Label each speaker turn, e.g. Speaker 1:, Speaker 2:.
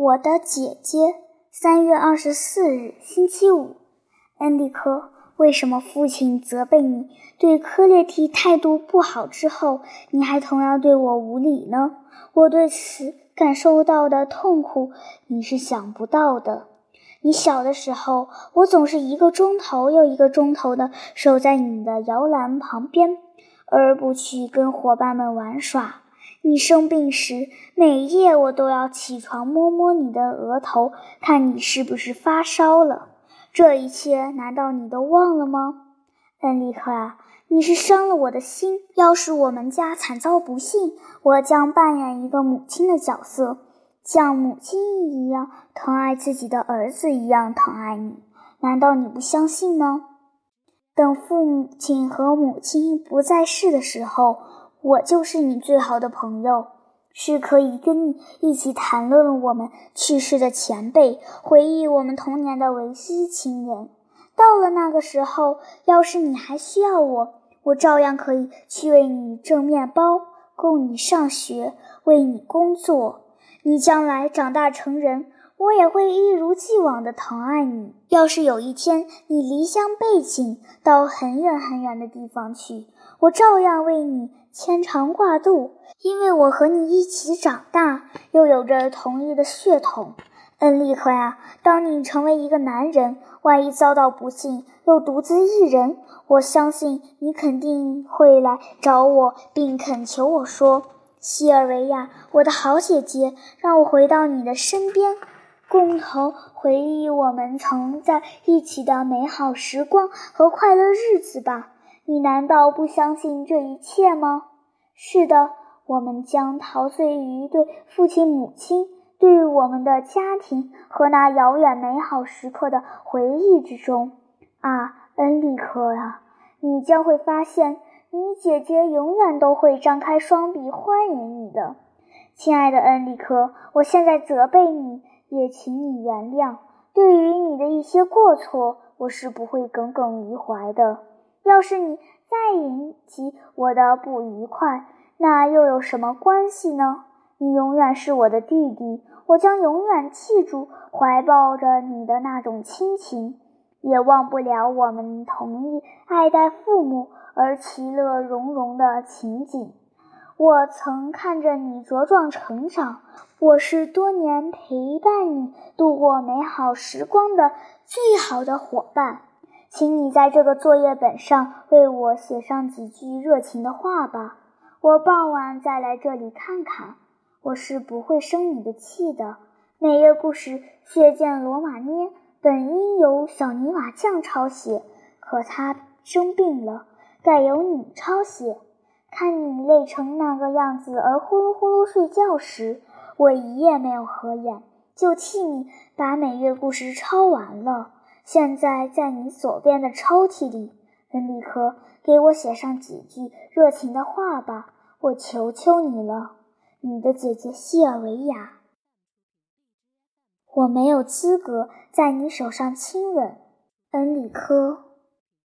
Speaker 1: 我的姐姐，三月二十四日，星期五。恩利科，为什么父亲责备你对科列蒂态度不好之后，你还同样对我无礼呢？我对此感受到的痛苦，你是想不到的。你小的时候，我总是一个钟头又一个钟头的守在你的摇篮旁边，而不去跟伙伴们玩耍。你生病时，每夜我都要起床摸摸你的额头，看你是不是发烧了。这一切难道你都忘了吗，恩利克啊？你是伤了我的心。要是我们家惨遭不幸，我将扮演一个母亲的角色，像母亲一样疼爱自己的儿子一样疼爱你。难道你不相信吗？等父亲和母亲不在世的时候。我就是你最好的朋友，是可以跟你一起谈论我们去世的前辈，回忆我们童年的维系亲人。到了那个时候，要是你还需要我，我照样可以去为你挣面包，供你上学，为你工作。你将来长大成人，我也会一如既往地疼爱你。要是有一天你离乡背井，到很远很远的地方去，我照样为你。牵肠挂肚，因为我和你一起长大，又有着同一的血统。恩利克呀，当你成为一个男人，万一遭到不幸，又独自一人，我相信你肯定会来找我，并恳求我说：“西尔维亚，我的好姐姐，让我回到你的身边，共同回忆我们曾在一起的美好时光和快乐日子吧。”你难道不相信这一切吗？是的，我们将陶醉于对父亲、母亲、对我们的家庭和那遥远美好时刻的回忆之中。啊，恩利克啊，你将会发现，你姐姐永远都会张开双臂欢迎你的，亲爱的恩利克。我现在责备你，也请你原谅。对于你的一些过错，我是不会耿耿于怀的。要是你再引起我的不愉快，那又有什么关系呢？你永远是我的弟弟，我将永远记住怀抱着你的那种亲情，也忘不了我们同意爱戴父母而其乐融融的情景。我曾看着你茁壮成长，我是多年陪伴你度过美好时光的最好的伙伴。请你在这个作业本上为我写上几句热情的话吧。我傍晚再来这里看看。我是不会生你的气的。每页故事《血溅罗马涅》本应由小泥瓦匠抄写，可他生病了，改由你抄写。看你累成那个样子而呼噜呼噜睡觉时，我一夜没有合眼，就替你把每月故事抄完了。现在在你左边的抽屉里，恩里克，给我写上几句热情的话吧，我求求你了。你的姐姐西尔维亚。我没有资格在你手上亲吻，恩里科。